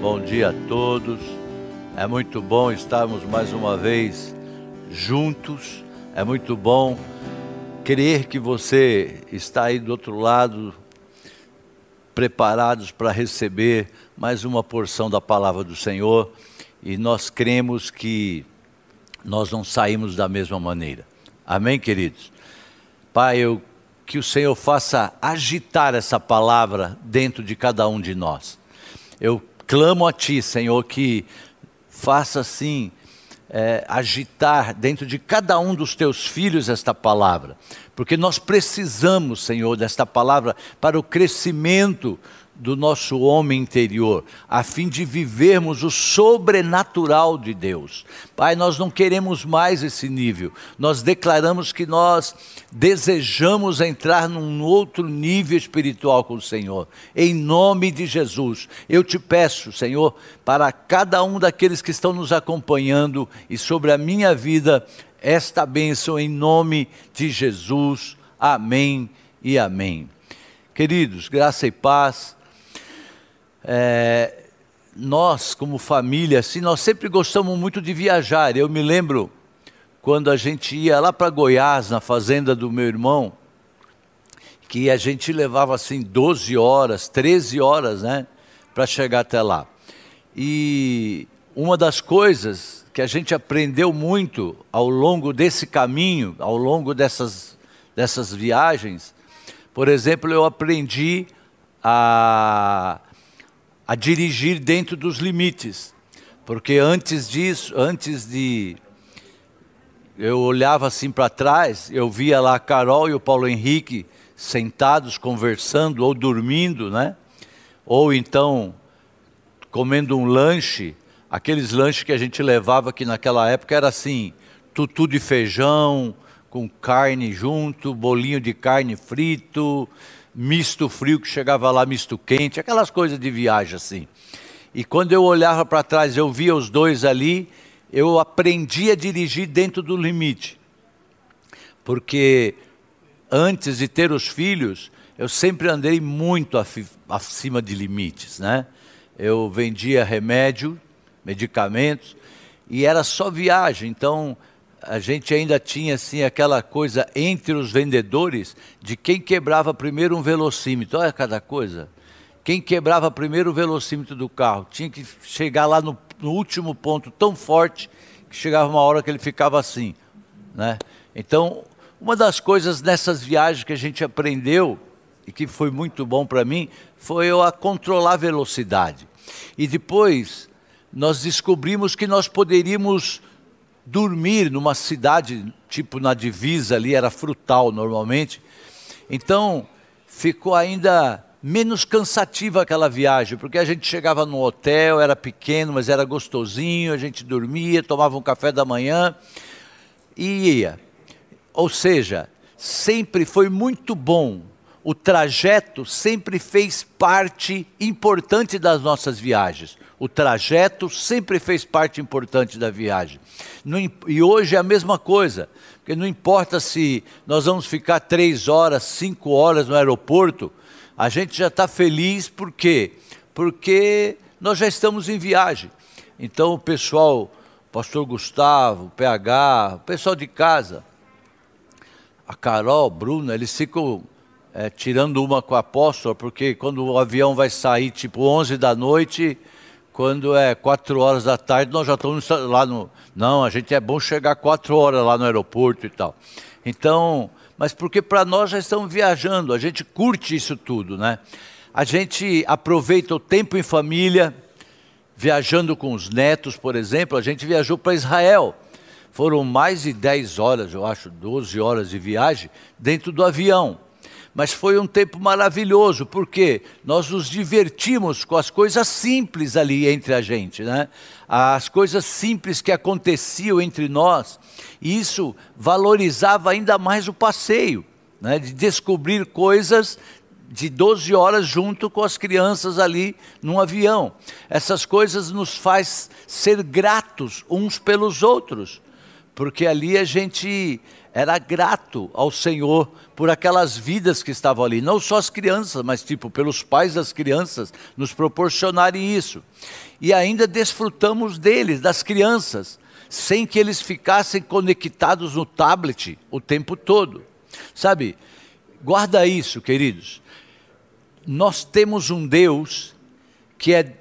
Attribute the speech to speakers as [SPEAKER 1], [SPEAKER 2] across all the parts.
[SPEAKER 1] Bom dia a todos. É muito bom estarmos mais uma vez juntos. É muito bom crer que você está aí do outro lado, preparados para receber mais uma porção da palavra do Senhor. E nós cremos que nós não saímos da mesma maneira. Amém, queridos? Pai, eu, que o Senhor faça agitar essa palavra dentro de cada um de nós. Eu clamo a Ti, Senhor, que faça assim, é, agitar dentro de cada um dos Teus filhos esta palavra, porque nós precisamos, Senhor, desta palavra para o crescimento do nosso homem interior, a fim de vivermos o sobrenatural de Deus. Pai, nós não queremos mais esse nível. Nós declaramos que nós desejamos entrar num outro nível espiritual com o Senhor. Em nome de Jesus, eu te peço, Senhor, para cada um daqueles que estão nos acompanhando e sobre a minha vida, esta bênção em nome de Jesus. Amém e amém. Queridos, graça e paz é, nós, como família, assim, nós sempre gostamos muito de viajar. Eu me lembro quando a gente ia lá para Goiás, na fazenda do meu irmão, que a gente levava assim 12 horas, 13 horas, né, para chegar até lá. E uma das coisas que a gente aprendeu muito ao longo desse caminho, ao longo dessas, dessas viagens, por exemplo, eu aprendi a a dirigir dentro dos limites. Porque antes disso, antes de eu olhava assim para trás, eu via lá a Carol e o Paulo Henrique sentados conversando ou dormindo, né? Ou então comendo um lanche, aqueles lanches que a gente levava que naquela época era assim, tutu de feijão com carne junto, bolinho de carne frito, misto frio que chegava lá, misto quente, aquelas coisas de viagem assim. E quando eu olhava para trás, eu via os dois ali, eu aprendi a dirigir dentro do limite. Porque antes de ter os filhos, eu sempre andei muito acima de limites, né? Eu vendia remédio, medicamentos, e era só viagem, então a gente ainda tinha assim aquela coisa entre os vendedores de quem quebrava primeiro um velocímetro. Olha cada coisa. Quem quebrava primeiro o velocímetro do carro tinha que chegar lá no, no último ponto tão forte que chegava uma hora que ele ficava assim, né? Então, uma das coisas nessas viagens que a gente aprendeu e que foi muito bom para mim foi eu a controlar a velocidade. E depois nós descobrimos que nós poderíamos dormir numa cidade, tipo na divisa ali, era frutal normalmente. Então, ficou ainda menos cansativa aquela viagem, porque a gente chegava no hotel, era pequeno, mas era gostosinho, a gente dormia, tomava um café da manhã e ia. Ou seja, sempre foi muito bom. O trajeto sempre fez parte importante das nossas viagens. O trajeto sempre fez parte importante da viagem. e hoje é a mesma coisa, porque não importa se nós vamos ficar três horas, cinco horas no aeroporto, a gente já está feliz, por quê? Porque nós já estamos em viagem. Então o pessoal, o pastor Gustavo, o PH, o pessoal de casa, a Carol, Bruna, eles ficam é, tirando uma com a apóstola, porque quando o avião vai sair tipo 11 da noite, quando é quatro horas da tarde, nós já estamos lá no. Não, a gente é bom chegar quatro horas lá no aeroporto e tal. Então, mas porque para nós já estamos viajando, a gente curte isso tudo, né? A gente aproveita o tempo em família, viajando com os netos, por exemplo, a gente viajou para Israel. Foram mais de 10 horas, eu acho, 12 horas de viagem dentro do avião mas foi um tempo maravilhoso, porque nós nos divertimos com as coisas simples ali entre a gente, né? As coisas simples que aconteciam entre nós, e isso valorizava ainda mais o passeio, né? De descobrir coisas de 12 horas junto com as crianças ali num avião. Essas coisas nos faz ser gratos uns pelos outros porque ali a gente era grato ao Senhor por aquelas vidas que estavam ali, não só as crianças, mas tipo pelos pais das crianças nos proporcionarem isso. E ainda desfrutamos deles, das crianças, sem que eles ficassem conectados no tablet o tempo todo. Sabe? Guarda isso, queridos. Nós temos um Deus que é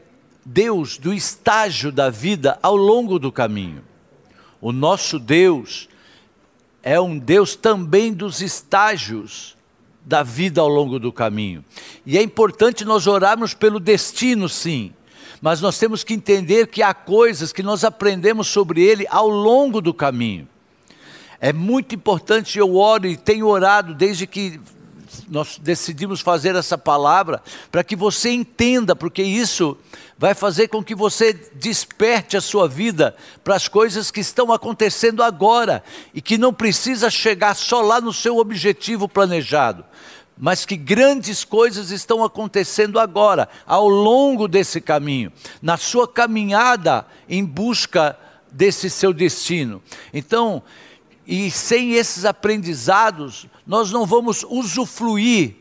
[SPEAKER 1] Deus do estágio da vida ao longo do caminho. O nosso Deus é um Deus também dos estágios da vida ao longo do caminho. E é importante nós orarmos pelo destino, sim, mas nós temos que entender que há coisas que nós aprendemos sobre ele ao longo do caminho. É muito importante, eu oro e tenho orado desde que nós decidimos fazer essa palavra, para que você entenda, porque isso vai fazer com que você desperte a sua vida para as coisas que estão acontecendo agora e que não precisa chegar só lá no seu objetivo planejado, mas que grandes coisas estão acontecendo agora, ao longo desse caminho, na sua caminhada em busca desse seu destino. Então, e sem esses aprendizados, nós não vamos usufruir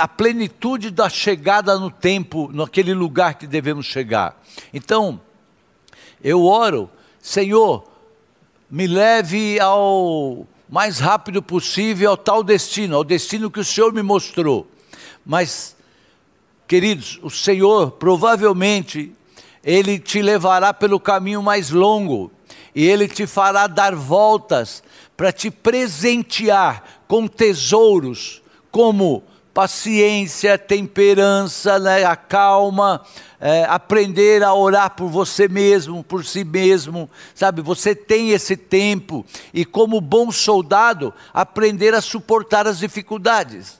[SPEAKER 1] a plenitude da chegada no tempo, naquele lugar que devemos chegar. Então, eu oro, Senhor, me leve ao mais rápido possível ao tal destino, ao destino que o Senhor me mostrou. Mas, queridos, o Senhor provavelmente ele te levará pelo caminho mais longo e ele te fará dar voltas para te presentear com tesouros como paciência, temperança, né, a calma, é, aprender a orar por você mesmo, por si mesmo, sabe? Você tem esse tempo e, como bom soldado, aprender a suportar as dificuldades.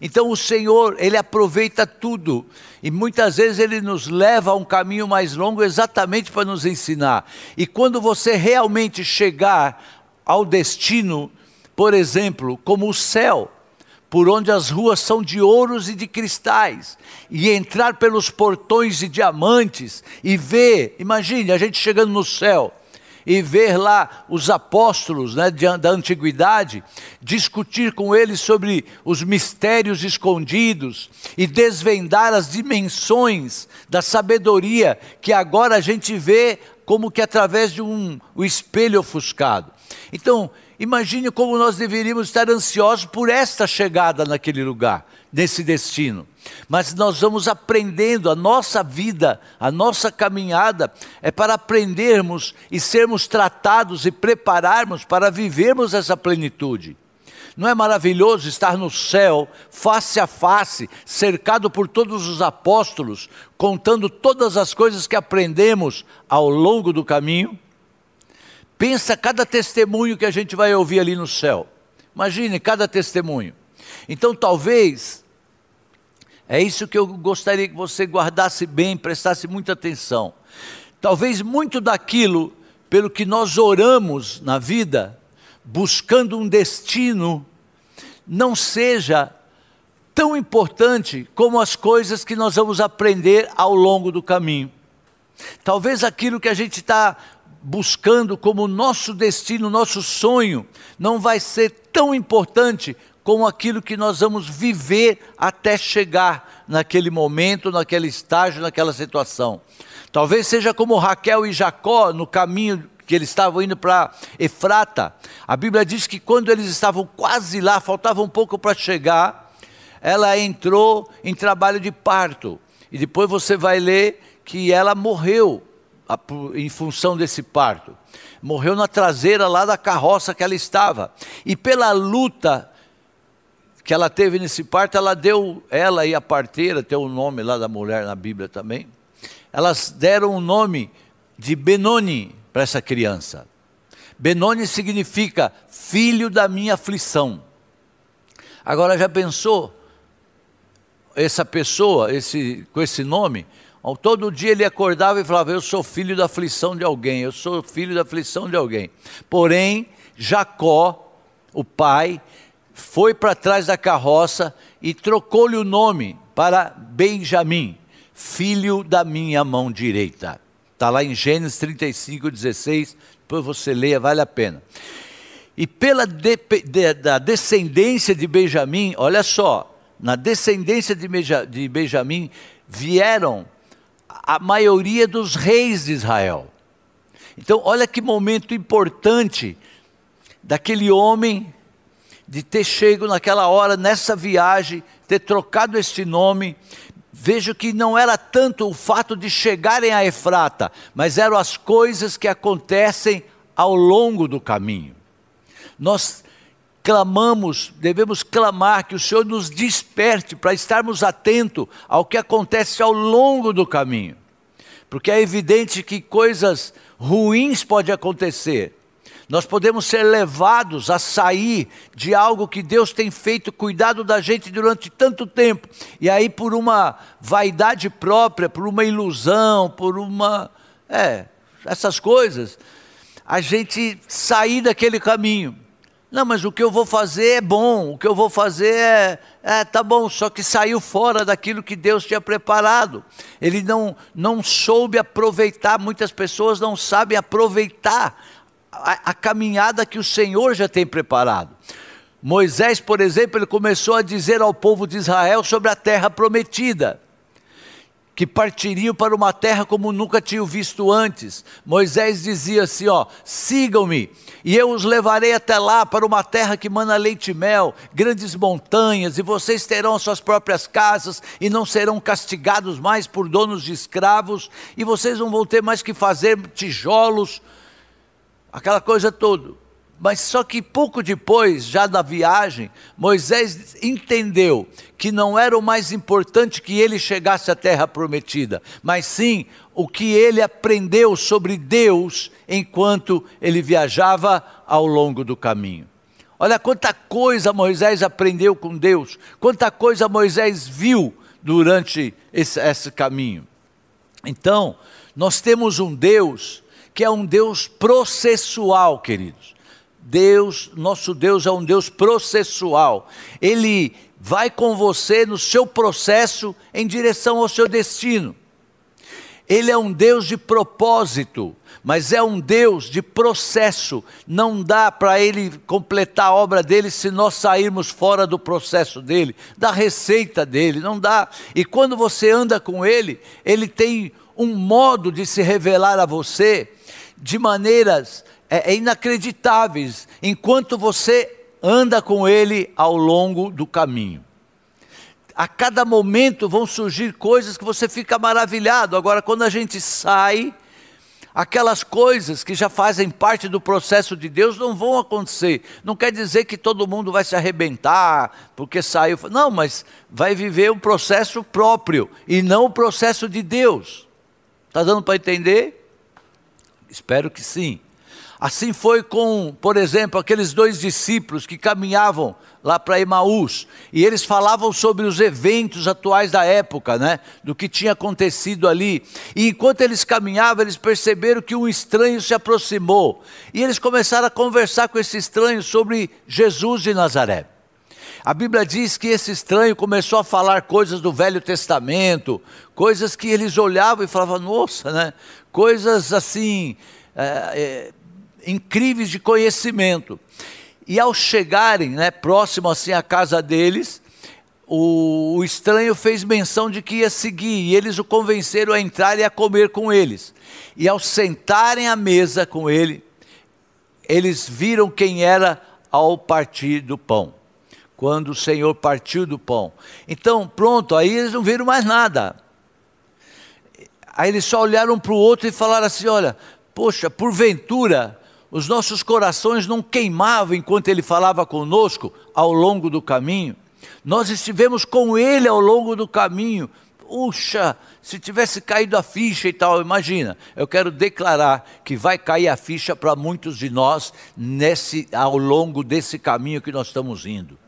[SPEAKER 1] Então o Senhor, Ele aproveita tudo e muitas vezes Ele nos leva a um caminho mais longo exatamente para nos ensinar. E quando você realmente chegar ao destino, por exemplo, como o céu, por onde as ruas são de ouros e de cristais, e entrar pelos portões de diamantes e ver, imagine a gente chegando no céu e ver lá os apóstolos né, da antiguidade, discutir com eles sobre os mistérios escondidos e desvendar as dimensões da sabedoria que agora a gente vê como que através de um, um espelho ofuscado. Então, Imagine como nós deveríamos estar ansiosos por esta chegada naquele lugar, nesse destino. Mas nós vamos aprendendo, a nossa vida, a nossa caminhada é para aprendermos e sermos tratados e prepararmos para vivermos essa plenitude. Não é maravilhoso estar no céu, face a face, cercado por todos os apóstolos, contando todas as coisas que aprendemos ao longo do caminho? Pensa cada testemunho que a gente vai ouvir ali no céu. Imagine cada testemunho. Então, talvez, é isso que eu gostaria que você guardasse bem, prestasse muita atenção. Talvez muito daquilo pelo que nós oramos na vida, buscando um destino, não seja tão importante como as coisas que nós vamos aprender ao longo do caminho. Talvez aquilo que a gente está buscando como nosso destino, nosso sonho, não vai ser tão importante como aquilo que nós vamos viver até chegar naquele momento, naquele estágio, naquela situação. Talvez seja como Raquel e Jacó no caminho que eles estavam indo para Efrata. A Bíblia diz que quando eles estavam quase lá, faltava um pouco para chegar, ela entrou em trabalho de parto. E depois você vai ler que ela morreu em função desse parto. Morreu na traseira lá da carroça que ela estava. E pela luta que ela teve nesse parto, ela deu, ela e a parteira, tem o nome lá da mulher na Bíblia também, elas deram o nome de Benoni para essa criança. Benoni significa filho da minha aflição. Agora já pensou essa pessoa, esse, com esse nome, Todo dia ele acordava e falava: Eu sou filho da aflição de alguém, eu sou filho da aflição de alguém. Porém, Jacó, o pai, foi para trás da carroça e trocou-lhe o nome para Benjamim, filho da minha mão direita. Está lá em Gênesis 35, 16, depois você leia, vale a pena. E pela de, de, da descendência de Benjamim, olha só, na descendência de, de Benjamim vieram a maioria dos reis de Israel. Então, olha que momento importante daquele homem de ter chego naquela hora, nessa viagem, ter trocado este nome. Vejo que não era tanto o fato de chegarem a Efrata, mas eram as coisas que acontecem ao longo do caminho. Nós clamamos, devemos clamar que o Senhor nos desperte para estarmos atentos ao que acontece ao longo do caminho. Porque é evidente que coisas ruins podem acontecer, nós podemos ser levados a sair de algo que Deus tem feito, cuidado da gente durante tanto tempo, e aí por uma vaidade própria, por uma ilusão, por uma. É, essas coisas, a gente sair daquele caminho. Não, mas o que eu vou fazer é bom, o que eu vou fazer é, é tá bom, só que saiu fora daquilo que Deus tinha preparado. Ele não, não soube aproveitar, muitas pessoas não sabem aproveitar a, a caminhada que o Senhor já tem preparado. Moisés, por exemplo, ele começou a dizer ao povo de Israel sobre a terra prometida, que partiriam para uma terra como nunca tinham visto antes. Moisés dizia assim: ó, sigam-me, e eu os levarei até lá, para uma terra que mana leite e mel, grandes montanhas, e vocês terão suas próprias casas, e não serão castigados mais por donos de escravos, e vocês não vão ter mais que fazer tijolos aquela coisa toda. Mas só que pouco depois, já da viagem, Moisés entendeu que não era o mais importante que ele chegasse à terra prometida, mas sim o que ele aprendeu sobre Deus enquanto ele viajava ao longo do caminho. Olha quanta coisa Moisés aprendeu com Deus, quanta coisa Moisés viu durante esse, esse caminho. Então, nós temos um Deus que é um Deus processual, queridos. Deus, nosso Deus é um Deus processual. Ele vai com você no seu processo em direção ao seu destino. Ele é um Deus de propósito, mas é um Deus de processo. Não dá para ele completar a obra dele se nós sairmos fora do processo dele, da receita dele, não dá. E quando você anda com ele, ele tem um modo de se revelar a você de maneiras é, é, inacreditáveis enquanto você anda com Ele ao longo do caminho. A cada momento vão surgir coisas que você fica maravilhado. Agora, quando a gente sai, aquelas coisas que já fazem parte do processo de Deus não vão acontecer. Não quer dizer que todo mundo vai se arrebentar porque saiu. Não, mas vai viver um processo próprio e não o processo de Deus. Está dando para entender? Espero que sim. Assim foi com, por exemplo, aqueles dois discípulos que caminhavam lá para Emaús, e eles falavam sobre os eventos atuais da época, né, do que tinha acontecido ali. E enquanto eles caminhavam, eles perceberam que um estranho se aproximou, e eles começaram a conversar com esse estranho sobre Jesus de Nazaré. A Bíblia diz que esse estranho começou a falar coisas do Velho Testamento, coisas que eles olhavam e falavam, nossa, né? Coisas assim, é, é, incríveis de conhecimento. E ao chegarem, né, próximo assim à casa deles, o, o, estranho fez menção de que ia seguir, e eles o convenceram a entrar e a comer com eles. E ao sentarem à mesa com ele, eles viram quem era ao partir do pão quando o Senhor partiu do pão. Então, pronto, aí eles não viram mais nada. Aí eles só olharam para o outro e falaram assim: olha, poxa, porventura os nossos corações não queimavam enquanto ele falava conosco ao longo do caminho. Nós estivemos com ele ao longo do caminho. Puxa, se tivesse caído a ficha e tal, imagina. Eu quero declarar que vai cair a ficha para muitos de nós nesse ao longo desse caminho que nós estamos indo.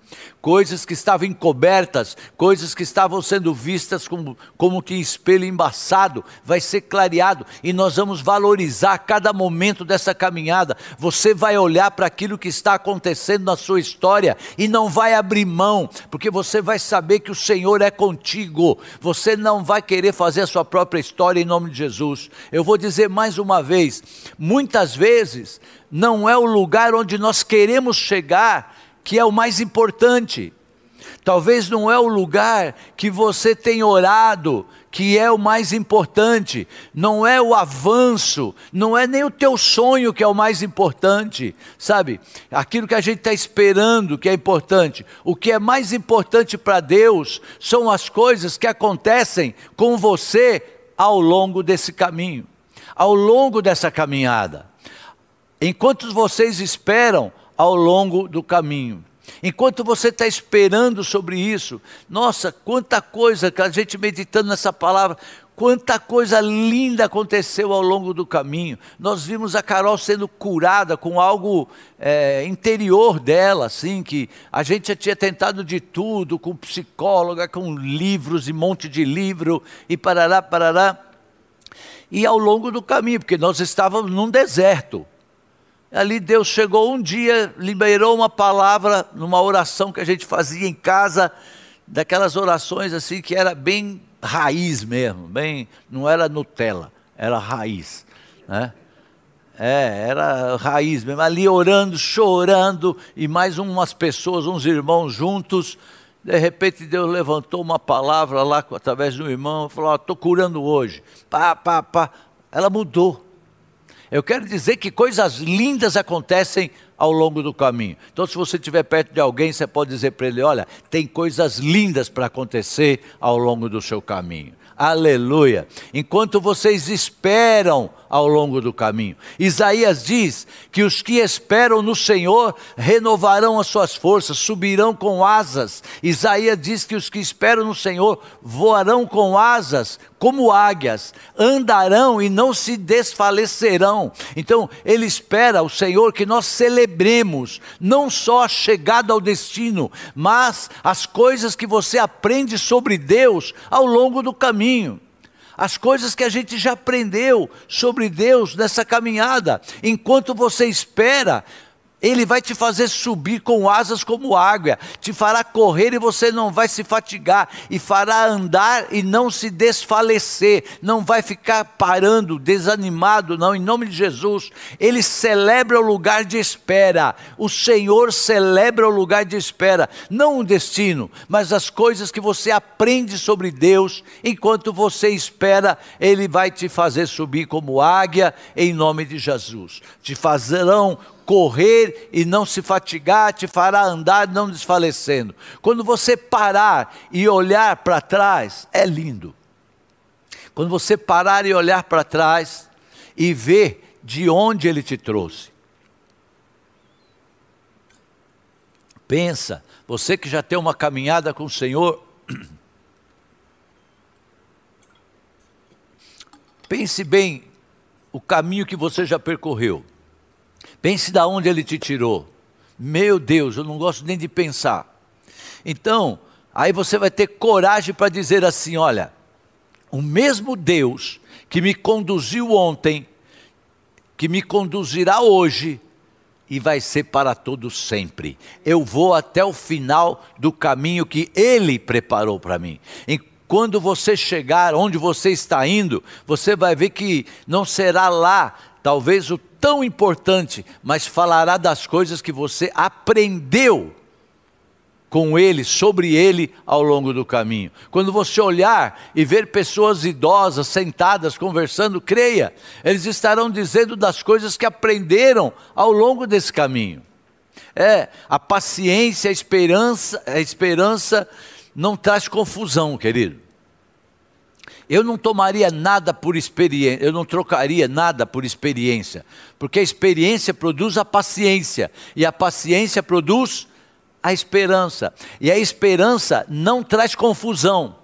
[SPEAKER 1] Coisas que estavam encobertas, coisas que estavam sendo vistas como, como que espelho embaçado, vai ser clareado e nós vamos valorizar cada momento dessa caminhada. Você vai olhar para aquilo que está acontecendo na sua história e não vai abrir mão, porque você vai saber que o Senhor é contigo. Você não vai querer fazer a sua própria história em nome de Jesus. Eu vou dizer mais uma vez: muitas vezes não é o lugar onde nós queremos chegar que é o mais importante. Talvez não é o lugar que você tem orado, que é o mais importante, não é o avanço, não é nem o teu sonho que é o mais importante, sabe? Aquilo que a gente está esperando que é importante. O que é mais importante para Deus são as coisas que acontecem com você ao longo desse caminho, ao longo dessa caminhada. Enquanto vocês esperam, ao longo do caminho. Enquanto você está esperando sobre isso, nossa, quanta coisa que a gente meditando nessa palavra, quanta coisa linda aconteceu ao longo do caminho. Nós vimos a Carol sendo curada com algo é, interior dela, assim, que a gente já tinha tentado de tudo, com psicóloga, com livros e monte de livro, e parará, parará. E ao longo do caminho, porque nós estávamos num deserto. Ali Deus chegou um dia, liberou uma palavra numa oração que a gente fazia em casa, daquelas orações assim que era bem raiz mesmo, bem, não era Nutella, era raiz, né? É, era raiz mesmo, ali orando, chorando, e mais umas pessoas, uns irmãos juntos. De repente Deus levantou uma palavra lá através de um irmão, falou: Estou curando hoje. Pá, pá, pá. Ela mudou. Eu quero dizer que coisas lindas acontecem ao longo do caminho. Então, se você estiver perto de alguém, você pode dizer para ele: olha, tem coisas lindas para acontecer ao longo do seu caminho. Aleluia. Enquanto vocês esperam ao longo do caminho. Isaías diz que os que esperam no Senhor renovarão as suas forças, subirão com asas. Isaías diz que os que esperam no Senhor voarão com asas como águias, andarão e não se desfalecerão. Então, ele espera o Senhor que nós celebremos não só a chegada ao destino, mas as coisas que você aprende sobre Deus ao longo do caminho as coisas que a gente já aprendeu sobre Deus nessa caminhada. Enquanto você espera, ele vai te fazer subir com asas como águia, te fará correr e você não vai se fatigar, e fará andar e não se desfalecer, não vai ficar parando, desanimado, não, em nome de Jesus. Ele celebra o lugar de espera, o Senhor celebra o lugar de espera, não o destino, mas as coisas que você aprende sobre Deus, enquanto você espera, Ele vai te fazer subir como águia, em nome de Jesus. Te fazerão correr e não se fatigar, te fará andar não desfalecendo. Quando você parar e olhar para trás, é lindo. Quando você parar e olhar para trás e ver de onde ele te trouxe. Pensa, você que já tem uma caminhada com o Senhor, pense bem o caminho que você já percorreu. Pense da onde ele te tirou. Meu Deus, eu não gosto nem de pensar. Então, aí você vai ter coragem para dizer assim: olha, o mesmo Deus que me conduziu ontem, que me conduzirá hoje, e vai ser para todo sempre. Eu vou até o final do caminho que Ele preparou para mim. E quando você chegar onde você está indo, você vai ver que não será lá, talvez o tão importante, mas falará das coisas que você aprendeu com ele, sobre ele ao longo do caminho. Quando você olhar e ver pessoas idosas sentadas conversando, creia, eles estarão dizendo das coisas que aprenderam ao longo desse caminho. É, a paciência, a esperança, a esperança não traz confusão, querido. Eu não tomaria nada por experiência, eu não trocaria nada por experiência, porque a experiência produz a paciência, e a paciência produz a esperança, e a esperança não traz confusão.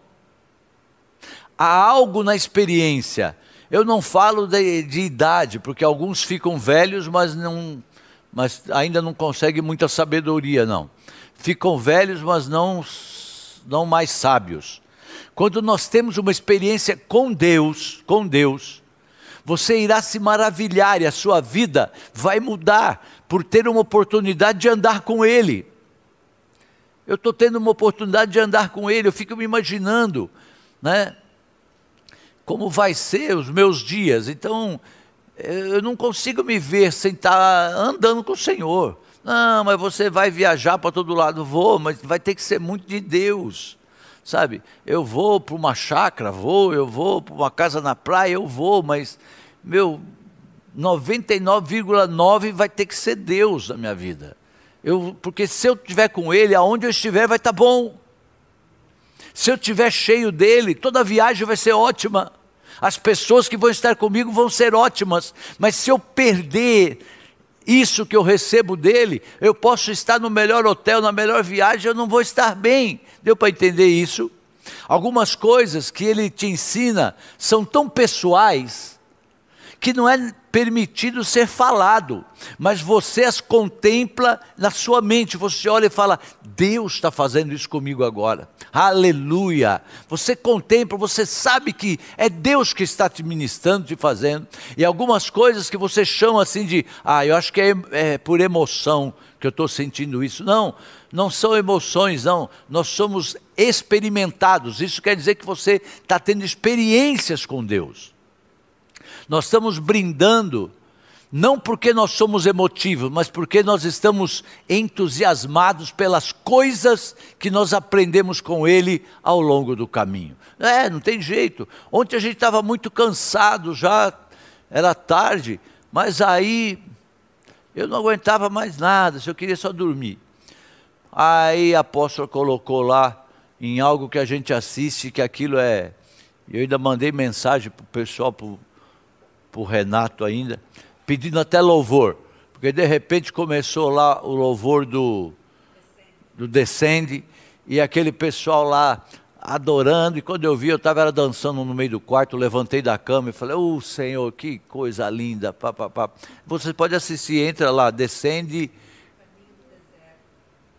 [SPEAKER 1] Há algo na experiência, eu não falo de, de idade, porque alguns ficam velhos, mas, não, mas ainda não conseguem muita sabedoria, não ficam velhos, mas não, não mais sábios. Quando nós temos uma experiência com Deus, com Deus, você irá se maravilhar e a sua vida vai mudar por ter uma oportunidade de andar com Ele. Eu estou tendo uma oportunidade de andar com Ele, eu fico me imaginando, né? Como vai ser os meus dias. Então, eu não consigo me ver sem estar andando com o Senhor. Não, mas você vai viajar para todo lado. Vou, mas vai ter que ser muito de Deus. Sabe? Eu vou para uma chácara, vou, eu vou para uma casa na praia, eu vou, mas, meu, 99,9 vai ter que ser Deus na minha vida. Eu, porque se eu estiver com Ele, aonde eu estiver vai estar tá bom. Se eu estiver cheio dele, toda viagem vai ser ótima. As pessoas que vão estar comigo vão ser ótimas. Mas se eu perder isso que eu recebo dele, eu posso estar no melhor hotel, na melhor viagem, eu não vou estar bem. Deu para entender isso? Algumas coisas que ele te ensina são tão pessoais que não é permitido ser falado, mas você as contempla na sua mente, você olha e fala: Deus está fazendo isso comigo agora, aleluia. Você contempla, você sabe que é Deus que está te ministrando, te fazendo, e algumas coisas que você chama assim de, ah, eu acho que é, é por emoção que eu estou sentindo isso. Não, não são emoções, não, nós somos experimentados, isso quer dizer que você está tendo experiências com Deus. Nós estamos brindando, não porque nós somos emotivos, mas porque nós estamos entusiasmados pelas coisas que nós aprendemos com Ele ao longo do caminho. É, não tem jeito. Ontem a gente estava muito cansado já, era tarde, mas aí eu não aguentava mais nada, eu queria só dormir. Aí a apóstola colocou lá em algo que a gente assiste, que aquilo é. Eu ainda mandei mensagem para o pessoal, para para o Renato ainda, pedindo até louvor, porque de repente começou lá o louvor do, do Descende, e aquele pessoal lá adorando, e quando eu vi, eu estava dançando no meio do quarto, levantei da cama e falei, oh Senhor, que coisa linda, pá, pá, pá. Você pode assistir, entra lá, Descende,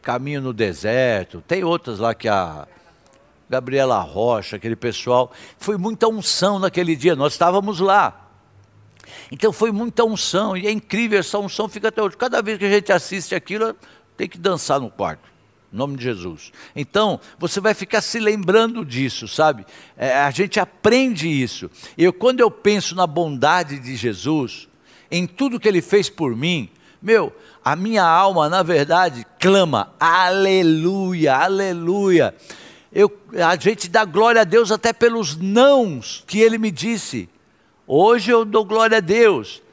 [SPEAKER 1] Caminho no Deserto, tem outras lá que a Gabriela Rocha, aquele pessoal, foi muita unção naquele dia, nós estávamos lá, então foi muita unção, e é incrível, essa unção fica até hoje. Cada vez que a gente assiste aquilo, tem que dançar no quarto. Em nome de Jesus. Então, você vai ficar se lembrando disso, sabe? É, a gente aprende isso. Eu, quando eu penso na bondade de Jesus, em tudo que ele fez por mim, meu, a minha alma, na verdade, clama, aleluia, aleluia. Eu, a gente dá glória a Deus até pelos nãos que ele me disse. Hoje eu dou glória a Deus.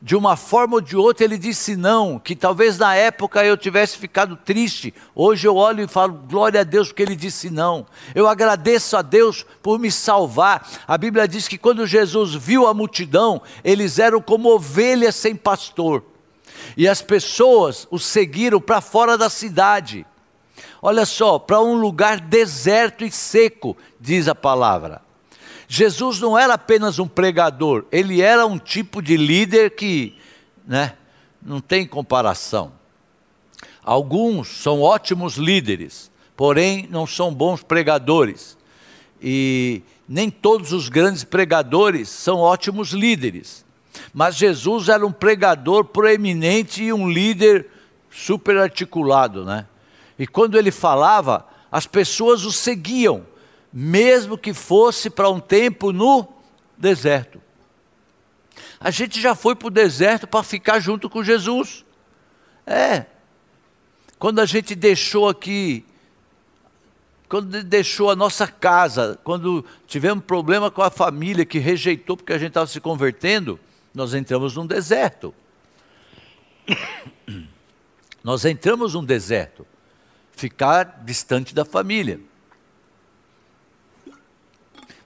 [SPEAKER 1] De uma forma ou de outra ele disse não, que talvez na época eu tivesse ficado triste. Hoje eu olho e falo glória a Deus porque ele disse não. Eu agradeço a Deus por me salvar. A Bíblia diz que quando Jesus viu a multidão, eles eram como ovelhas sem pastor. E as pessoas o seguiram para fora da cidade. Olha só, para um lugar deserto e seco, diz a palavra. Jesus não era apenas um pregador, ele era um tipo de líder que, né, não tem comparação. Alguns são ótimos líderes, porém não são bons pregadores. E nem todos os grandes pregadores são ótimos líderes. Mas Jesus era um pregador proeminente e um líder super articulado, né? E quando ele falava, as pessoas o seguiam mesmo que fosse para um tempo no deserto. A gente já foi para o deserto para ficar junto com Jesus. É. Quando a gente deixou aqui, quando deixou a nossa casa, quando tivemos problema com a família que rejeitou porque a gente estava se convertendo, nós entramos num deserto. Nós entramos num deserto. Ficar distante da família.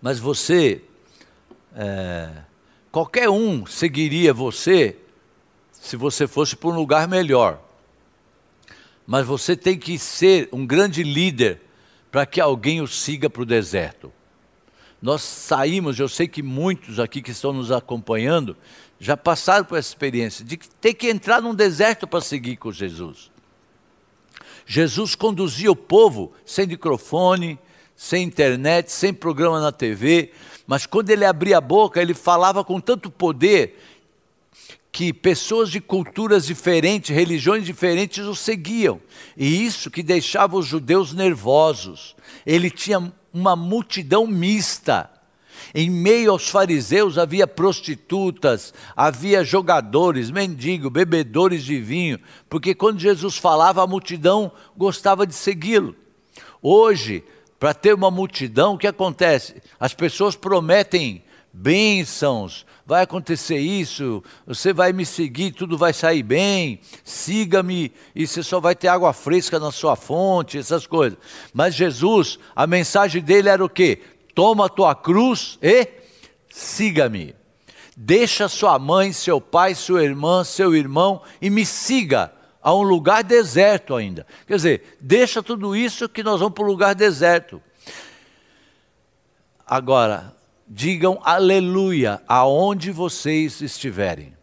[SPEAKER 1] Mas você, é, qualquer um seguiria você se você fosse para um lugar melhor. Mas você tem que ser um grande líder para que alguém o siga para o deserto. Nós saímos, eu sei que muitos aqui que estão nos acompanhando já passaram por essa experiência de ter que entrar num deserto para seguir com Jesus. Jesus conduzia o povo sem microfone, sem internet, sem programa na TV, mas quando ele abria a boca, ele falava com tanto poder que pessoas de culturas diferentes, religiões diferentes o seguiam. E isso que deixava os judeus nervosos. Ele tinha uma multidão mista. Em meio aos fariseus havia prostitutas, havia jogadores, mendigos, bebedores de vinho, porque quando Jesus falava, a multidão gostava de segui-lo. Hoje, para ter uma multidão, o que acontece? As pessoas prometem bênçãos, vai acontecer isso, você vai me seguir, tudo vai sair bem, siga-me e você só vai ter água fresca na sua fonte, essas coisas. Mas Jesus, a mensagem dele era o quê? Toma a tua cruz e siga-me. Deixa sua mãe, seu pai, sua irmã, seu irmão e me siga a um lugar deserto ainda. Quer dizer, deixa tudo isso que nós vamos para um lugar deserto. Agora, digam aleluia aonde vocês estiverem.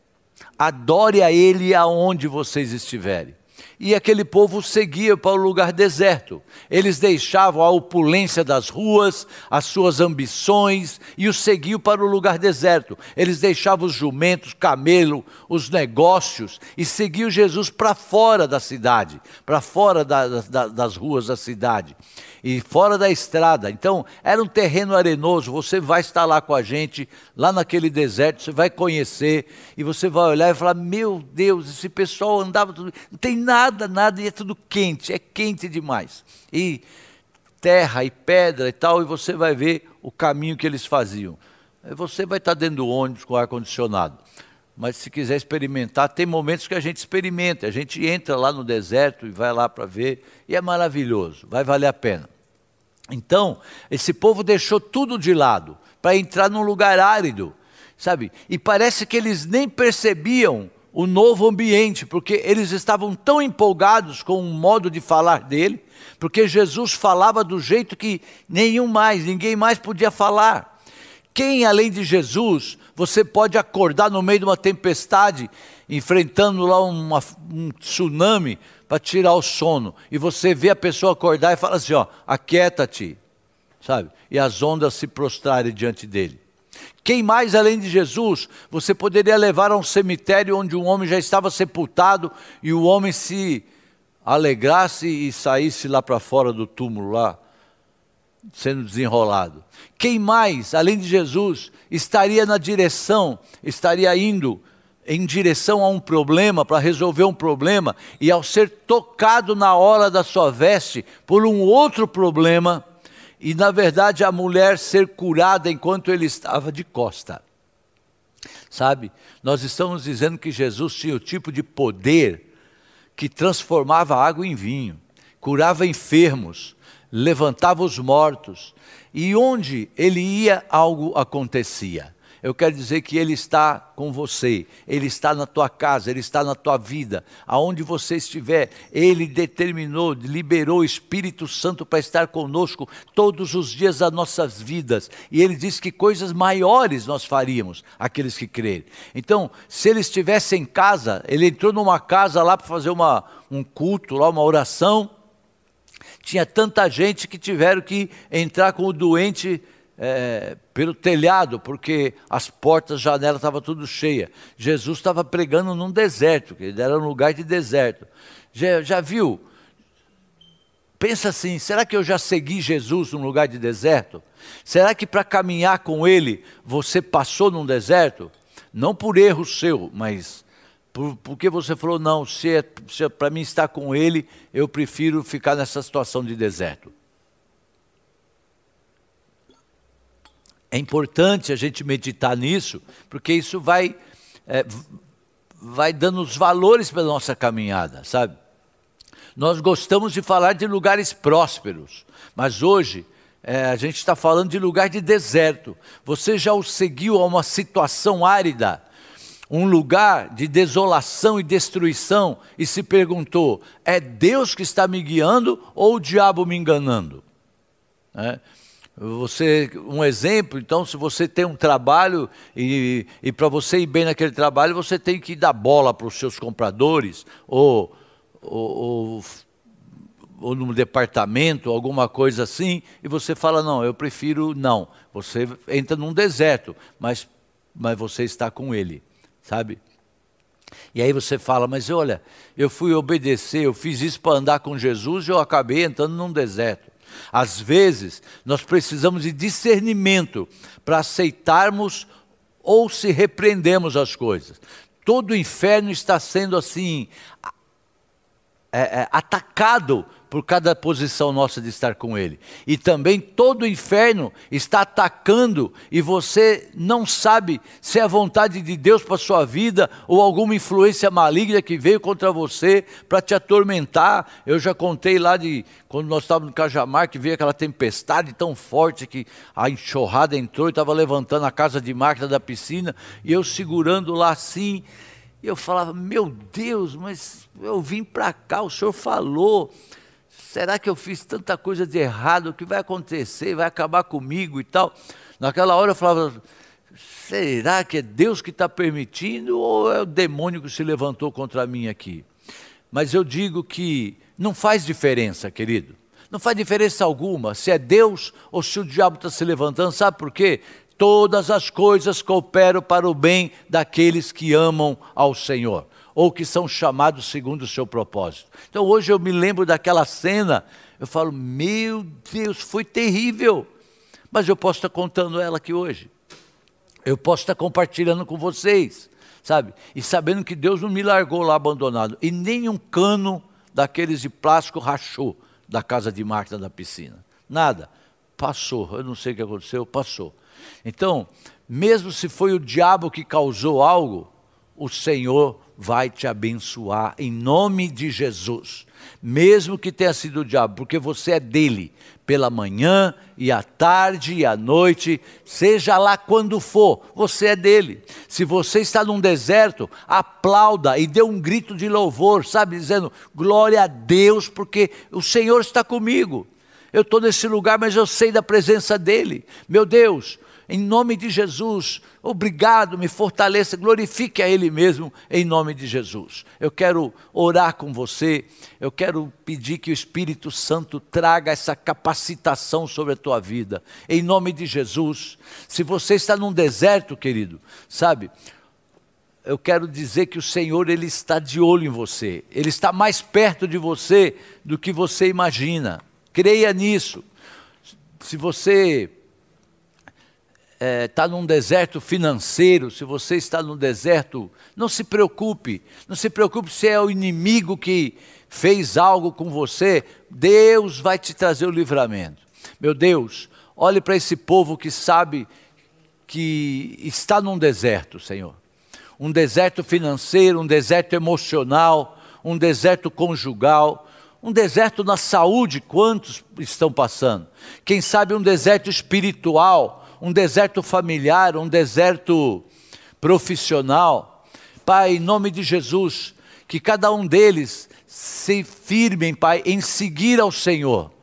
[SPEAKER 1] Adore a Ele aonde vocês estiverem. E aquele povo seguia para o lugar deserto. Eles deixavam a opulência das ruas, as suas ambições e o seguiam para o lugar deserto. Eles deixavam os jumentos, camelo, os negócios e seguiam Jesus para fora da cidade, para fora da, da, das ruas da cidade e fora da estrada. Então, era um terreno arenoso. Você vai estar lá com a gente, lá naquele deserto, você vai conhecer e você vai olhar e falar: Meu Deus, esse pessoal andava tudo. Não tem nada, nada, e é tudo quente, é quente demais. E terra e pedra e tal, e você vai ver o caminho que eles faziam. Você vai estar dentro do ônibus com ar-condicionado. Mas se quiser experimentar, tem momentos que a gente experimenta. A gente entra lá no deserto e vai lá para ver, e é maravilhoso, vai valer a pena. Então, esse povo deixou tudo de lado para entrar num lugar árido, sabe? E parece que eles nem percebiam o novo ambiente, porque eles estavam tão empolgados com o modo de falar dele, porque Jesus falava do jeito que nenhum mais, ninguém mais podia falar. Quem além de Jesus, você pode acordar no meio de uma tempestade, enfrentando lá uma, um tsunami, para tirar o sono. E você vê a pessoa acordar e fala assim: ó, aquieta-te, sabe? E as ondas se prostrarem diante dele. Quem mais além de Jesus você poderia levar a um cemitério onde um homem já estava sepultado e o homem se alegrasse e saísse lá para fora do túmulo lá, sendo desenrolado? Quem mais além de Jesus estaria na direção, estaria indo em direção a um problema, para resolver um problema, e ao ser tocado na hora da sua veste por um outro problema, e na verdade a mulher ser curada enquanto ele estava de costa. Sabe, nós estamos dizendo que Jesus tinha o tipo de poder que transformava água em vinho, curava enfermos, levantava os mortos, e onde ele ia, algo acontecia eu quero dizer que Ele está com você, Ele está na tua casa, Ele está na tua vida, aonde você estiver, Ele determinou, liberou o Espírito Santo para estar conosco todos os dias das nossas vidas, e Ele disse que coisas maiores nós faríamos, aqueles que crerem. Então, se Ele estivesse em casa, Ele entrou numa casa lá para fazer uma, um culto, lá uma oração, tinha tanta gente que tiveram que entrar com o doente é, pelo telhado, porque as portas, janelas estavam tudo cheia. Jesus estava pregando num deserto, que era um lugar de deserto. Já, já viu? Pensa assim: será que eu já segui Jesus num lugar de deserto? Será que para caminhar com Ele você passou num deserto? Não por erro seu, mas por, porque você falou: não, se, é, é para mim estar com Ele, eu prefiro ficar nessa situação de deserto. É importante a gente meditar nisso, porque isso vai, é, vai dando os valores para a nossa caminhada, sabe? Nós gostamos de falar de lugares prósperos, mas hoje é, a gente está falando de lugar de deserto. Você já o seguiu a uma situação árida, um lugar de desolação e destruição, e se perguntou: é Deus que está me guiando ou o diabo me enganando? É. Você, um exemplo, então, se você tem um trabalho e, e para você ir bem naquele trabalho, você tem que dar bola para os seus compradores ou, ou, ou, ou num departamento, alguma coisa assim, e você fala: não, eu prefiro não. Você entra num deserto, mas, mas você está com ele, sabe? E aí você fala: mas olha, eu fui obedecer, eu fiz isso para andar com Jesus e eu acabei entrando num deserto. Às vezes, nós precisamos de discernimento para aceitarmos ou se repreendemos as coisas. Todo o inferno está sendo assim é, é, atacado por cada posição nossa de estar com Ele. E também todo o inferno está atacando e você não sabe se é a vontade de Deus para a sua vida ou alguma influência maligna que veio contra você para te atormentar. Eu já contei lá de quando nós estávamos no Cajamar que veio aquela tempestade tão forte que a enxurrada entrou e estava levantando a casa de máquina da piscina e eu segurando lá assim. E eu falava, meu Deus, mas eu vim para cá, o senhor falou, será que eu fiz tanta coisa de errado? O que vai acontecer? Vai acabar comigo e tal? Naquela hora eu falava, será que é Deus que está permitindo ou é o demônio que se levantou contra mim aqui? Mas eu digo que não faz diferença, querido. Não faz diferença alguma se é Deus ou se o diabo está se levantando. Sabe por quê? Todas as coisas cooperam para o bem daqueles que amam ao Senhor ou que são chamados segundo o seu propósito. Então hoje eu me lembro daquela cena, eu falo, meu Deus, foi terrível. Mas eu posso estar contando ela aqui hoje. Eu posso estar compartilhando com vocês, sabe? E sabendo que Deus não me largou lá abandonado. E nem um cano daqueles de plástico rachou da casa de Marta da piscina. Nada. Passou. Eu não sei o que aconteceu, passou. Então, mesmo se foi o diabo que causou algo, o Senhor vai te abençoar em nome de Jesus. Mesmo que tenha sido o diabo, porque você é dele, pela manhã e à tarde e à noite, seja lá quando for, você é dele. Se você está num deserto, aplauda e dê um grito de louvor, sabe, dizendo glória a Deus, porque o Senhor está comigo. Eu estou nesse lugar, mas eu sei da presença dele. Meu Deus, em nome de Jesus, obrigado, me fortaleça, glorifique a Ele mesmo, em nome de Jesus. Eu quero orar com você, eu quero pedir que o Espírito Santo traga essa capacitação sobre a tua vida, em nome de Jesus. Se você está num deserto, querido, sabe, eu quero dizer que o Senhor ele está de olho em você, ele está mais perto de você do que você imagina. Creia nisso. Se você está é, tá num deserto financeiro, se você está num deserto, não se preocupe. Não se preocupe se é o inimigo que fez algo com você. Deus vai te trazer o livramento. Meu Deus, olhe para esse povo que sabe que está num deserto, Senhor. Um deserto financeiro, um deserto emocional, um deserto conjugal, um deserto na saúde, quantos estão passando? Quem sabe um deserto espiritual, um deserto familiar, um deserto profissional. Pai, em nome de Jesus, que cada um deles se firmem, Pai, em seguir ao Senhor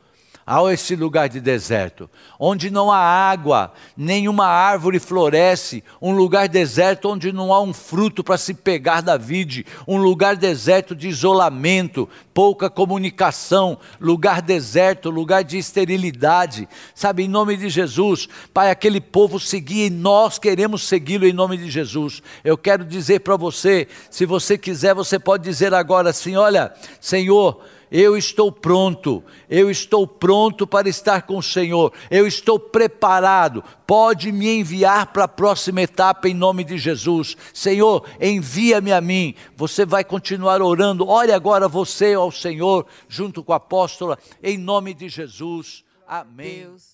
[SPEAKER 1] a esse lugar de deserto, onde não há água, nenhuma árvore floresce, um lugar deserto onde não há um fruto para se pegar da vide, um lugar deserto de isolamento, pouca comunicação, lugar deserto, lugar de esterilidade, sabe, em nome de Jesus, Pai, aquele povo seguia e nós queremos segui-lo em nome de Jesus. Eu quero dizer para você, se você quiser, você pode dizer agora assim: olha, Senhor, eu estou pronto, eu estou pronto para estar com o Senhor, eu estou preparado, pode me enviar para a próxima etapa em nome de Jesus. Senhor, envia-me a mim. Você vai continuar orando, olhe agora você ao Senhor, junto com a apóstola, em nome de Jesus. Amém. Deus.